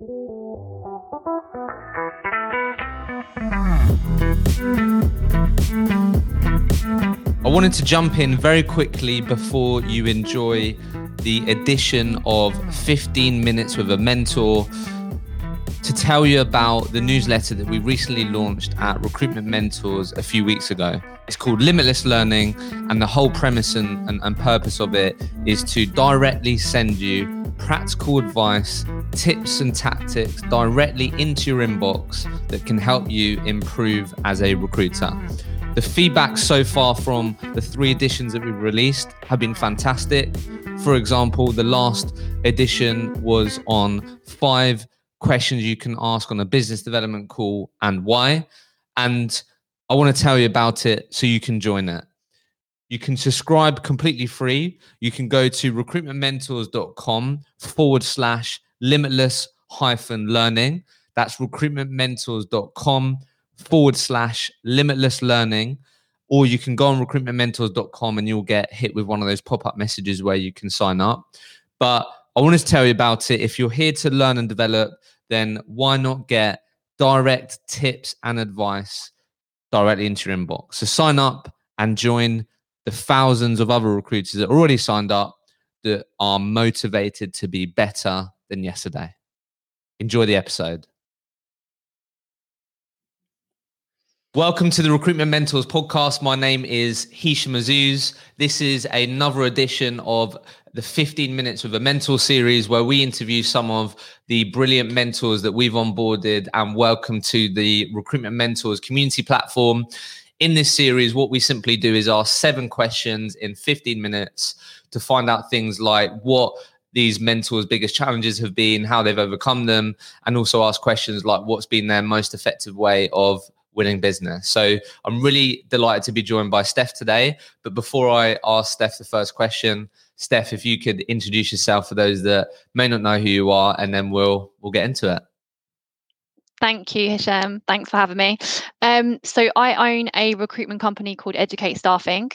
I wanted to jump in very quickly before you enjoy the edition of 15 Minutes with a Mentor to tell you about the newsletter that we recently launched at Recruitment Mentors a few weeks ago. It's called Limitless Learning, and the whole premise and, and, and purpose of it is to directly send you practical advice, tips, and tactics directly into your inbox that can help you improve as a recruiter. The feedback so far from the three editions that we've released have been fantastic. For example, the last edition was on five questions you can ask on a business development call and why. And I want to tell you about it so you can join it. You can subscribe completely free. You can go to recruitmentmentors.com forward slash limitless hyphen learning. That's recruitmentmentors.com forward slash limitless learning. Or you can go on recruitmentmentors.com and you'll get hit with one of those pop up messages where you can sign up. But I want to tell you about it. If you're here to learn and develop, then why not get direct tips and advice directly into your inbox? So sign up and join the thousands of other recruiters that already signed up that are motivated to be better than yesterday. Enjoy the episode. Welcome to the Recruitment Mentors podcast. My name is Hishem Azzouz. This is another edition of the 15 Minutes with a Mentor series where we interview some of the brilliant mentors that we've onboarded and welcome to the Recruitment Mentors community platform. In this series, what we simply do is ask seven questions in 15 minutes to find out things like what these mentors' biggest challenges have been, how they've overcome them, and also ask questions like what's been their most effective way of winning business. So I'm really delighted to be joined by Steph today. But before I ask Steph the first question, Steph, if you could introduce yourself for those that may not know who you are, and then we'll we'll get into it. Thank you, Hishem. Thanks for having me. Um, so I own a recruitment company called Educate Staffing.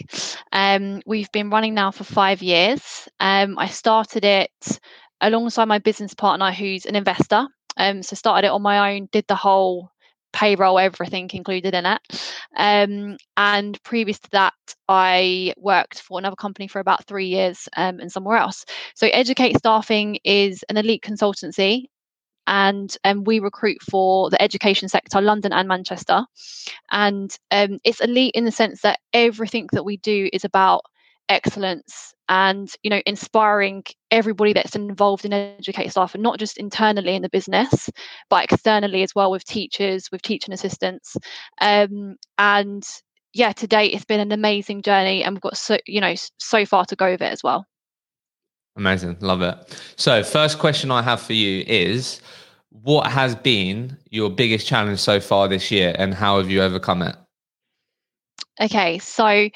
Um, we've been running now for five years. Um, I started it alongside my business partner, who's an investor. Um, so started it on my own, did the whole payroll, everything included in it. Um, and previous to that, I worked for another company for about three years um, and somewhere else. So, Educate Staffing is an elite consultancy. And um, we recruit for the education sector, London and Manchester. And um, it's elite in the sense that everything that we do is about excellence and you know inspiring everybody that's involved in educate staff and not just internally in the business but externally as well with teachers with teaching assistants um, and yeah to date it's been an amazing journey and we've got so you know so far to go with it as well amazing love it so first question i have for you is what has been your biggest challenge so far this year and how have you overcome it okay so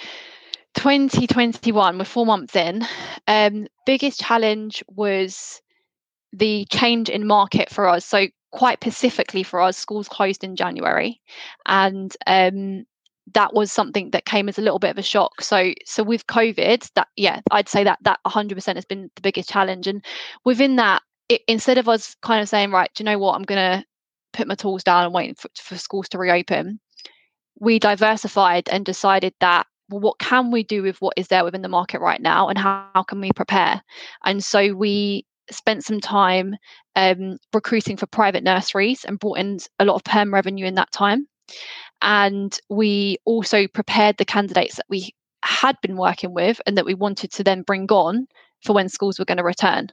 2021, we're four months in. Um, biggest challenge was the change in market for us. So quite specifically for us, schools closed in January, and um, that was something that came as a little bit of a shock. So so with COVID, that yeah, I'd say that that 100% has been the biggest challenge. And within that, it, instead of us kind of saying, right, do you know what, I'm gonna put my tools down and waiting for, for schools to reopen, we diversified and decided that well, what can we do with what is there within the market right now and how, how can we prepare? And so we spent some time um, recruiting for private nurseries and brought in a lot of perm revenue in that time. And we also prepared the candidates that we had been working with and that we wanted to then bring on for when schools were going to return.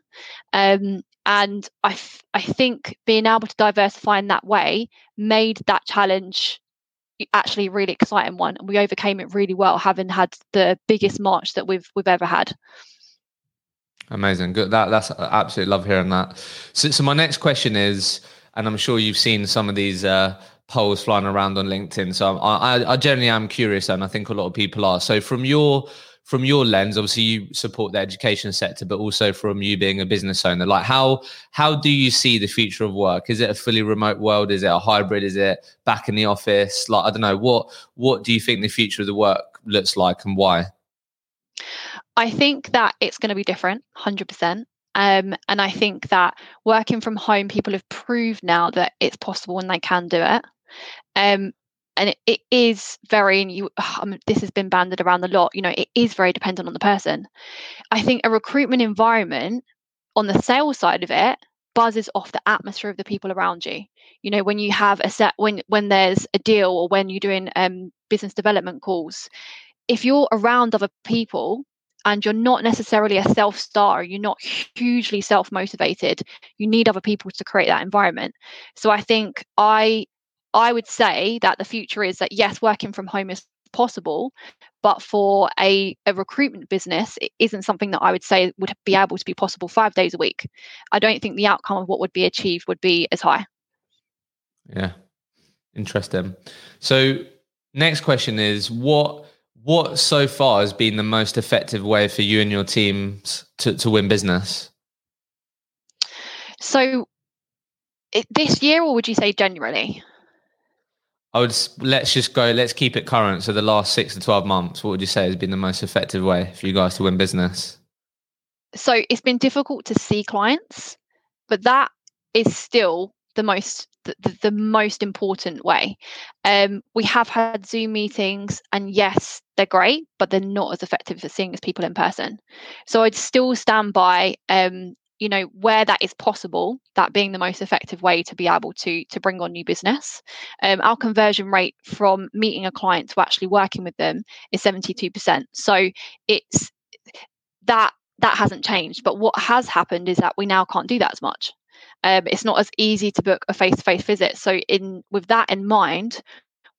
Um, and I, f- I think being able to diversify in that way made that challenge actually really exciting one and we overcame it really well having had the biggest march that we've we've ever had. Amazing. Good. That that's absolutely love hearing that. So, so my next question is and i'm sure you've seen some of these uh, polls flying around on linkedin. So I, I generally am curious and i think a lot of people are. So from your from your lens obviously you support the education sector but also from you being a business owner like how how do you see the future of work? Is it a fully remote world? Is it a hybrid? Is it back in the office? Like i don't know what what do you think the future of the work looks like and why? I think that it's going to be different 100% Um, and I think that working from home, people have proved now that it's possible and they can do it. Um, and it, it is very, and you, um, this has been banded around a lot. You know, it is very dependent on the person. I think a recruitment environment on the sales side of it buzzes off the atmosphere of the people around you you know when you have a set when when there's a deal or when you're doing um, business development calls if you're around other people and you're not necessarily a self starter, you're not hugely self motivated, you need other people to create that environment. So I think I I would say that the future is that yes, working from home is possible, but for a, a recruitment business, it isn't something that I would say would be able to be possible five days a week. I don't think the outcome of what would be achieved would be as high. Yeah. Interesting. So next question is what what so far has been the most effective way for you and your teams to, to win business? So, it, this year, or would you say generally? I would let's just go. Let's keep it current. So, the last six to twelve months, what would you say has been the most effective way for you guys to win business? So, it's been difficult to see clients, but that is still the most the, the, most important way. Um, we have had Zoom meetings, and yes, they're great, but they're not as effective as seeing as people in person. So I'd still stand by, um, you know, where that is possible, that being the most effective way to be able to to bring on new business. Um, our conversion rate from meeting a client to actually working with them is seventy two percent. So it's that that hasn't changed. But what has happened is that we now can't do that as much um, it's not as easy to book a face-to-face visit so in with that in mind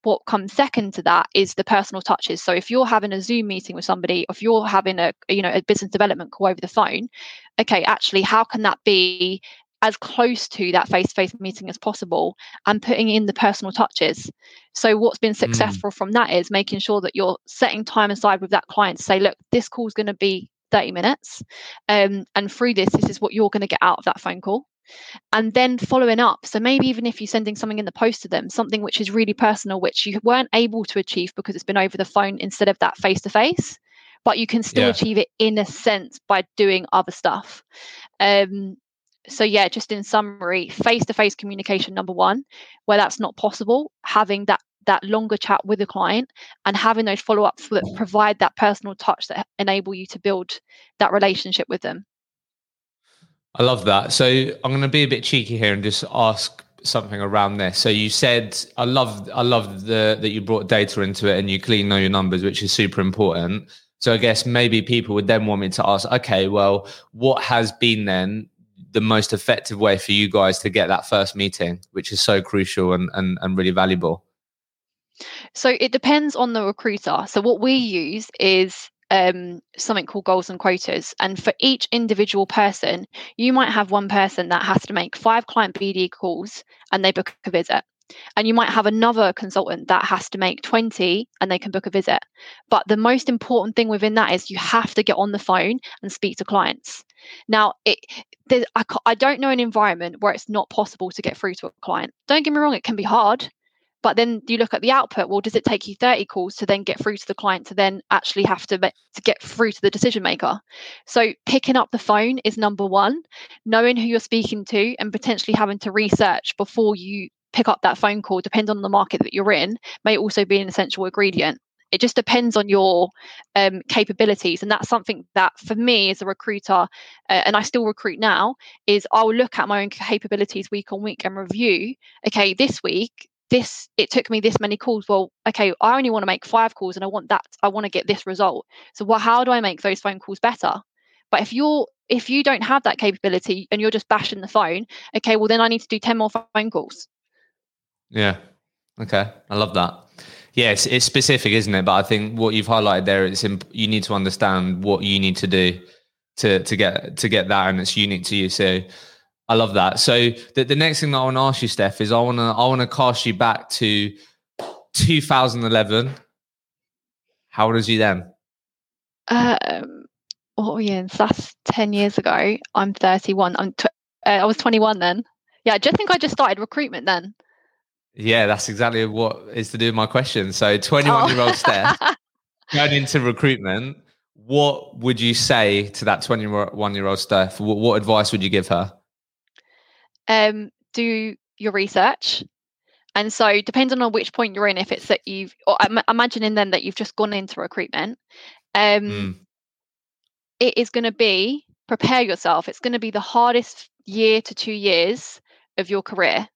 what comes second to that is the personal touches so if you're having a zoom meeting with somebody if you're having a you know a business development call over the phone okay actually how can that be as close to that face-to-face meeting as possible and putting in the personal touches so what's been mm. successful mm. from that is making sure that you're setting time aside with that client to say look this call's going to be 30 minutes um, and through this this is what you're going to get out of that phone call and then following up. So maybe even if you're sending something in the post to them something which is really personal which you weren't able to achieve because it's been over the phone instead of that face to face but you can still yeah. achieve it in a sense by doing other stuff. Um, so yeah just in summary face to face communication number one where that's not possible having that that longer chat with the client and having those follow-ups that provide that personal touch that enable you to build that relationship with them I love that. So I'm going to be a bit cheeky here and just ask something around this. So you said I love I love the that you brought data into it and you clean know your numbers, which is super important. So I guess maybe people would then want me to ask, okay, well, what has been then the most effective way for you guys to get that first meeting, which is so crucial and and, and really valuable? So it depends on the recruiter. So what we use is um, something called goals and quotas. And for each individual person, you might have one person that has to make five client BD calls and they book a visit. And you might have another consultant that has to make 20 and they can book a visit. But the most important thing within that is you have to get on the phone and speak to clients. Now, it, I, I don't know an environment where it's not possible to get through to a client. Don't get me wrong, it can be hard. But then you look at the output. Well, does it take you 30 calls to then get through to the client to then actually have to to get through to the decision maker? So picking up the phone is number one. Knowing who you're speaking to and potentially having to research before you pick up that phone call, depending on the market that you're in, may also be an essential ingredient. It just depends on your um, capabilities, and that's something that for me as a recruiter, uh, and I still recruit now, is I'll look at my own capabilities week on week and review. Okay, this week this it took me this many calls. Well okay i only want to make five calls and i want that i want to get this result. So well how do i make those phone calls better? But if you're if you don't have that capability and you're just bashing the phone okay well then i need to do 10 more phone calls. Yeah. Okay. I love that. Yes it's specific isn't it? But i think what you've highlighted there is imp- you need to understand what you need to do to to get to get that and it's unique to you. So I love that. So the, the next thing that I want to ask you, Steph, is I want to I want to cast you back to 2011. How old was you then? Um, what were you in? So that's 10 years ago. I'm 31. I'm tw- uh, I was 21 then. Yeah, I just think I just started recruitment then. Yeah, that's exactly what is to do with my question. So 21 year old Steph going into recruitment what would you say to that 21 year old Steph? What, what, advice would you give her? Um, do your research. And so, depending on which point you're in, if it's that you've, or I'm imagining then that you've just gone into recruitment, um, mm. it is going to be prepare yourself. It's going to be the hardest year to two years of your career.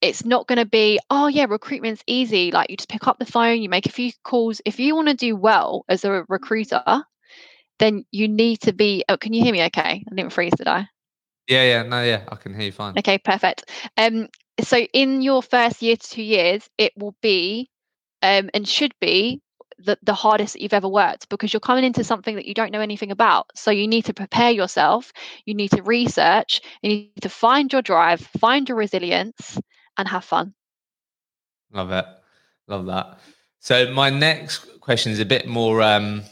It's not going to be, oh, yeah, recruitment's easy. Like you just pick up the phone, you make a few calls. If you want to do well as a recruiter, then you need to be. Oh, can you hear me okay? I didn't freeze, did I? Yeah, yeah, no, yeah, I can hear you fine. Okay, perfect. Um, so in your first year to two years, it will be um, and should be the, the hardest that you've ever worked because you're coming into something that you don't know anything about. So you need to prepare yourself, you need to research, you need to find your drive, find your resilience, and have fun. Love it. Love that. So my next question is a bit more um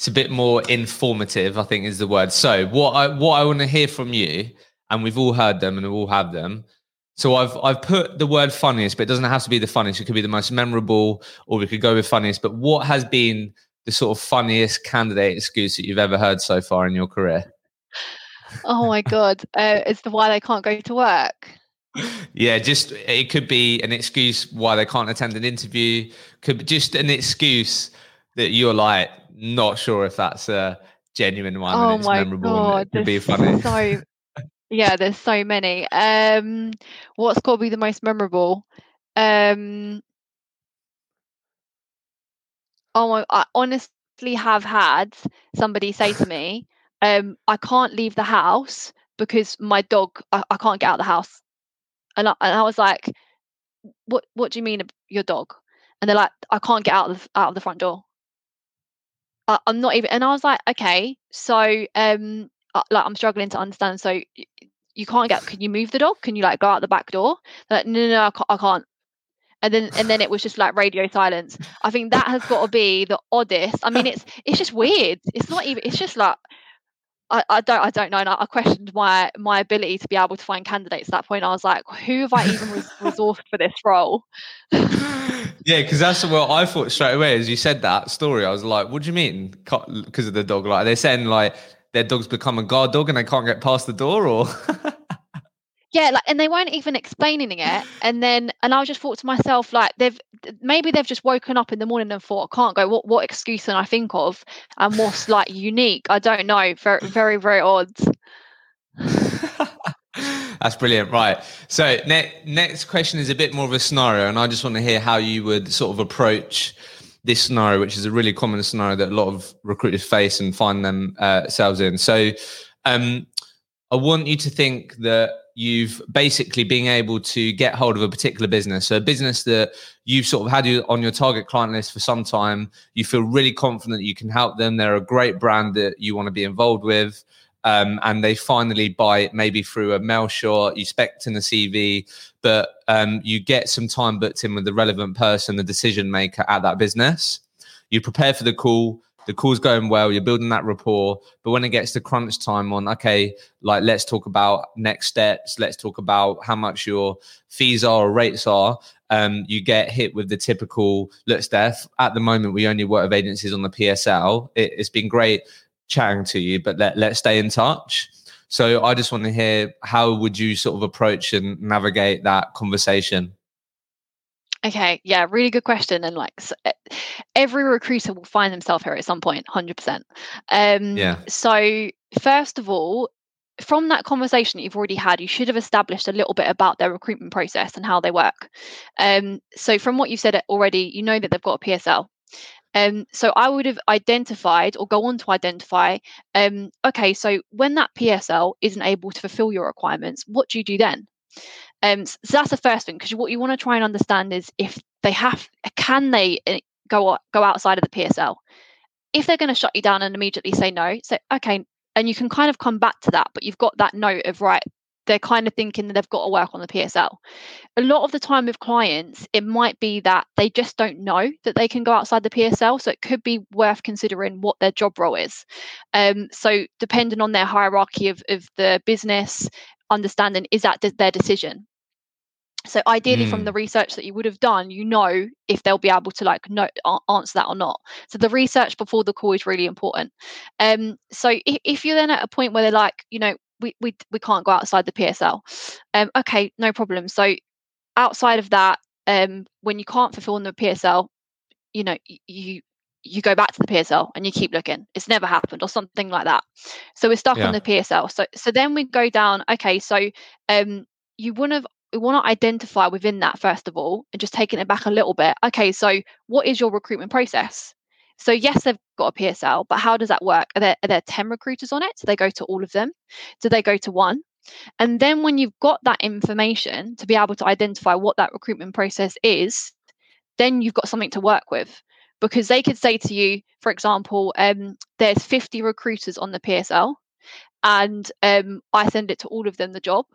it's a bit more informative, I think is the word. So what I what I want to hear from you, and we've all heard them and we all have them, so I've I've put the word funniest, but it doesn't have to be the funniest. It could be the most memorable, or we could go with funniest. But what has been the sort of funniest candidate excuse that you've ever heard so far in your career? Oh my god, uh, it's the why they can't go to work. Yeah, just it could be an excuse why they can't attend an interview. Could be just an excuse that you're like not sure if that's a genuine one. Oh my god, it could be funny. So yeah, there's so many. Um, what's got to be the most memorable? Um, oh my! I honestly have had somebody say to me, um, "I can't leave the house because my dog. I, I can't get out of the house," and I, and I was like, "What? What do you mean your dog?" And they're like, "I can't get out of the, out of the front door." I, I'm not even, and I was like, "Okay, so um, uh, like I'm struggling to understand. So you can't get. Can you move the dog? Can you like go out the back door? They're like, no, no, no, I can't, I can't. And then and then it was just like radio silence. I think that has got to be the oddest. I mean, it's it's just weird. It's not even. It's just like I, I don't I don't know. And I, I questioned my my ability to be able to find candidates at that point. I was like, who have I even res- resourced for this role? yeah, because that's what I thought straight away as you said that story. I was like, what do you mean? Because of the dog? Like they're saying like their dog's become a guard dog and they can't get past the door or yeah like and they weren't even explaining it. And then and i just thought to myself like they've maybe they've just woken up in the morning and thought i can't go what what excuse can i think of? And what's like unique. I don't know. Very very very odd. That's brilliant. Right. So ne- next question is a bit more of a scenario and i just want to hear how you would sort of approach this scenario, which is a really common scenario that a lot of recruiters face and find themselves uh, in. So, um, I want you to think that you've basically being able to get hold of a particular business, so a business that you've sort of had you on your target client list for some time. You feel really confident you can help them. They're a great brand that you want to be involved with um, and they finally buy it maybe through a mail shot, you spec in the CV, but um, you get some time booked in with the relevant person, the decision maker at that business. You prepare for the call. The call's going well. You're building that rapport. But when it gets to crunch time on, okay, like let's talk about next steps. Let's talk about how much your fees are or rates are. Um, you get hit with the typical look, Steph. At the moment, we only work with agencies on the PSL. It, it's been great chatting to you, but let, let's stay in touch. So I just want to hear how would you sort of approach and navigate that conversation? Okay, yeah, really good question. And like every recruiter will find themselves here at some point, 100%. Um, yeah. So, first of all, from that conversation that you've already had, you should have established a little bit about their recruitment process and how they work. Um, so, from what you've said already, you know that they've got a PSL. Um, so I would have identified or go on to identify, um, okay, so when that PSL isn't able to fulfill your requirements, what do you do then? Um, so that's the first thing because what you want to try and understand is if they have, can they eh, go go outside of the PSL? If they're going to shut you down and immediately say no, so okay, and you can kind of come back to that, but you've got that note of right, they're kind of thinking that they've got to work on the PSL. A lot of the time with clients, it might be that they just don't know that they can go outside the PSL. So it could be worth considering what their job role is. Um, so depending on their hierarchy of, of the business, understanding is that their decision. So ideally, mm. from the Hmm. research that you would have done, you know if they'll be able to like no, answer that or not. So the research before the call is really important. Um, so if, if you're then at a point where they're like, you know, we we we can't go outside the PSL, um, okay, no problem. So outside of that, um, when you can't fulfill the PSL, you know, you you go back to the PSL and you keep looking. It's never happened or something like that. So we're stuck Yeah. on the PSL. So so then we go down. Okay, so um, you want to we want to identify within that first of all, and just taking it back a little bit. Okay, so what is your recruitment process? So yes, they've got a PSL, but how does that work? Are there are there ten recruiters on it? Do they go to all of them? Do they go to one? And then when you've got that information to be able to identify what that recruitment process is, then you've got something to work with because they could say to you, for example, um, there's 50 recruiters on the PSL, and um, I send it to all of them the job,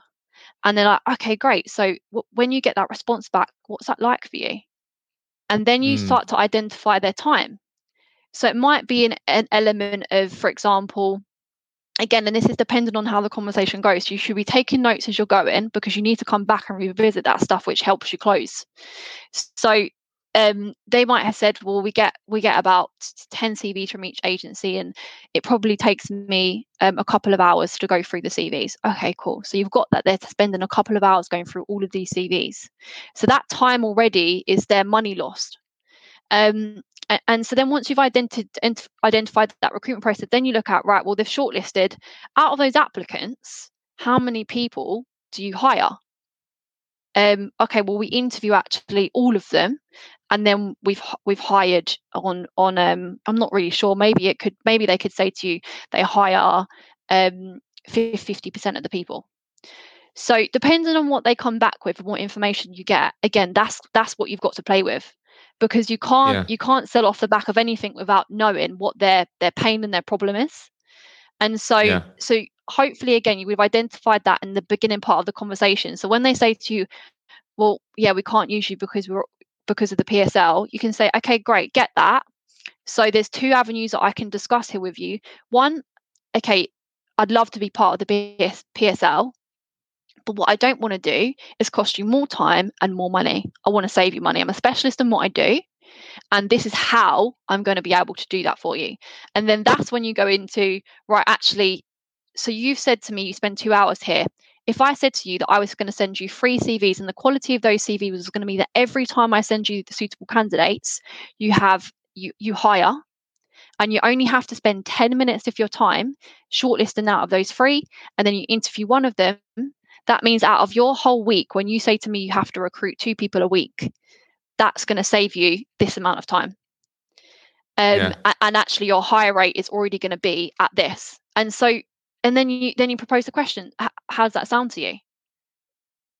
and they're like, okay, great. So w- when you get that response back, what's that like for you? And then you Mm. start to identify their time. So it might be an, an element of, for example, again, and this is dependent on how the conversation goes. You should be taking notes as you're going because you need to come back and revisit that stuff which helps you close. So um, they might have said, well, we get we get about 10 CVs from each agency, and it probably takes me um, a couple of hours to go through the CVs. Okay, cool. So you've got that they're spending a couple of hours going through all of these CVs. So that time already is their money lost. Um, and so then once you've identi- ent- identified that recruitment process, then you look at right. Well, they've shortlisted out of those applicants. How many people do you hire? Um, okay, well, we interview actually all of them, and then we've we've hired on on. Um, I'm not really sure. Maybe it could. Maybe they could say to you they hire um fifty percent of the people. So depending on what they come back with and what information you get, again, that's that's what you've got to play with, because you can't Yeah. you can't sell off the back of anything without knowing what their their pain and their problem is. And so Yeah. so hopefully again we've identified that in the beginning part of the conversation. So when they say to you, well, yeah, we can't use you because we're because of the PSL, you can say, okay, great, get that. So there's two avenues that I can discuss here with you. One, okay, I'd love to be part of the PS, PSL, but what I don't want to do is cost you more time and more money. I want to save you money. I'm a specialist in what I do. And this is how I'm going to be able to do that for you. And then that's when you go into, right, actually, so you've said to me you spend two hours here. If I said to you that I was going to send you three CVs and the quality of those CVs was going to be that every time I send you the suitable candidates, you have you you hire and you only have to spend 10 minutes of your time shortlisting out of those three and then you interview one of them that means out of your whole week when you say to me you have to recruit two people a week that's going to save you this amount of time um, Yeah. and actually your hire rate is already going to be at this and so and then you then you propose the question how does that sound to you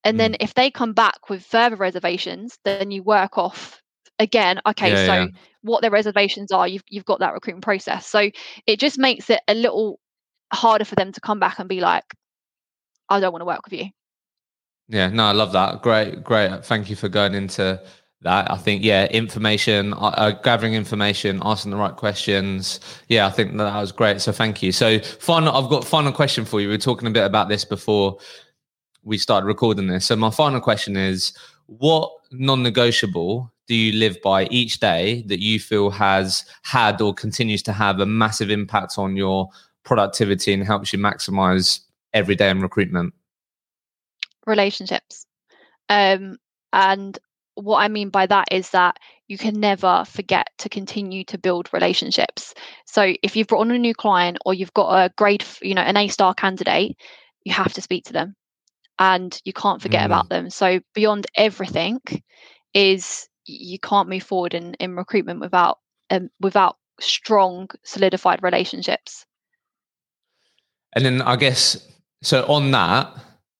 and then mm. if they come back with further reservations then you work off again okay Yeah, so yeah. what their reservations are you've, you've got that recruitment process so it just makes it a little harder for them to come back and be like i don't want to work with you Yeah, no, I love that. Great, great. Thank you for going into that. I think, yeah, information, uh, uh, gathering information, asking the right questions. Yeah, I think that, that was great. So thank you. So final, I've got final question for you. We were talking a bit about this before we started recording this. So my final question is, what non-negotiable do you live by each day that you feel has had or continues to have a massive impact on your productivity and helps you maximize every day in recruitment? relationships um, and what i mean by that is that you can never forget to continue to build relationships so if you've brought on a new client or you've got a grade you know an a star candidate you have to speak to them and you can't forget Mm. about them so beyond everything is you can't move forward in, in recruitment without um, without strong solidified relationships And then I guess so on that.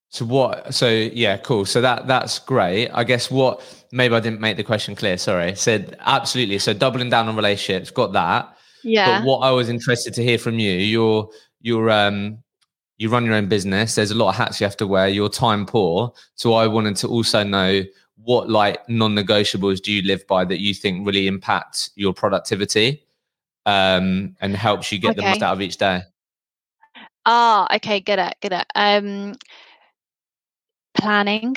So what? So yeah, cool. So that that's great. I guess what? Maybe I didn't make the question clear. Sorry. Said absolutely. So doubling down on relationships. Got that. yeah But what I was interested to hear from you, you're you're um you run your own business. There's a lot of hats you have to wear. You're time poor. So I wanted to also know what like non-negotiables do you live by that you think really impact your productivity um and helps you get the most out of each day. ah okay get it get it um planning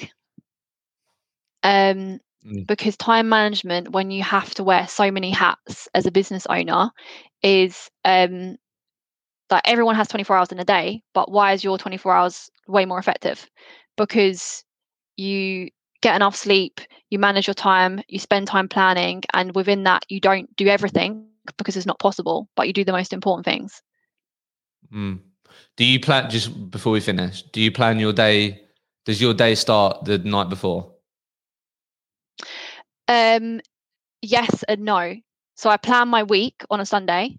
Um, mm. Because time management, when you have to wear so many hats as a business owner, is um, like everyone has 24 hours in a day, but why is your 24 hours way more effective? Because you get enough sleep, you manage your time, you spend time planning, and within that, you don't do everything because it's not possible, but you do the most important things. Mm. Do you plan just before we finish? Do you plan your day? Does your day start the night before? Um, yes and no. So I plan my week on a Sunday,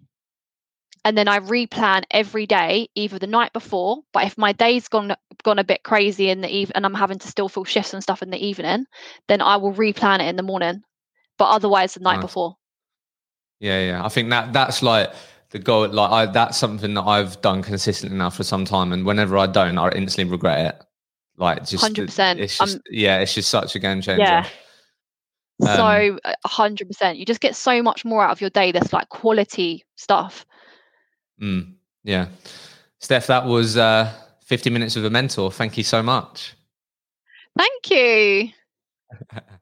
and then I replan every day, either the night before. But if my day's gone gone a bit crazy in the evening, and I'm having to still fill shifts and stuff in the evening, then I will replan it in the morning. But otherwise, the night nice. before. Yeah, yeah. I think that that's like the goal. Like I, that's something that I've done consistently now for some time, and whenever I don't, I instantly regret it. Like just hundred percent. It's just um, yeah, it's just such a game changer. Yeah. Um, so hundred percent. You just get so much more out of your day. That's like quality stuff. Mm, yeah. Steph, that was uh, 50 minutes with a mentor. Thank you so much. Thank you.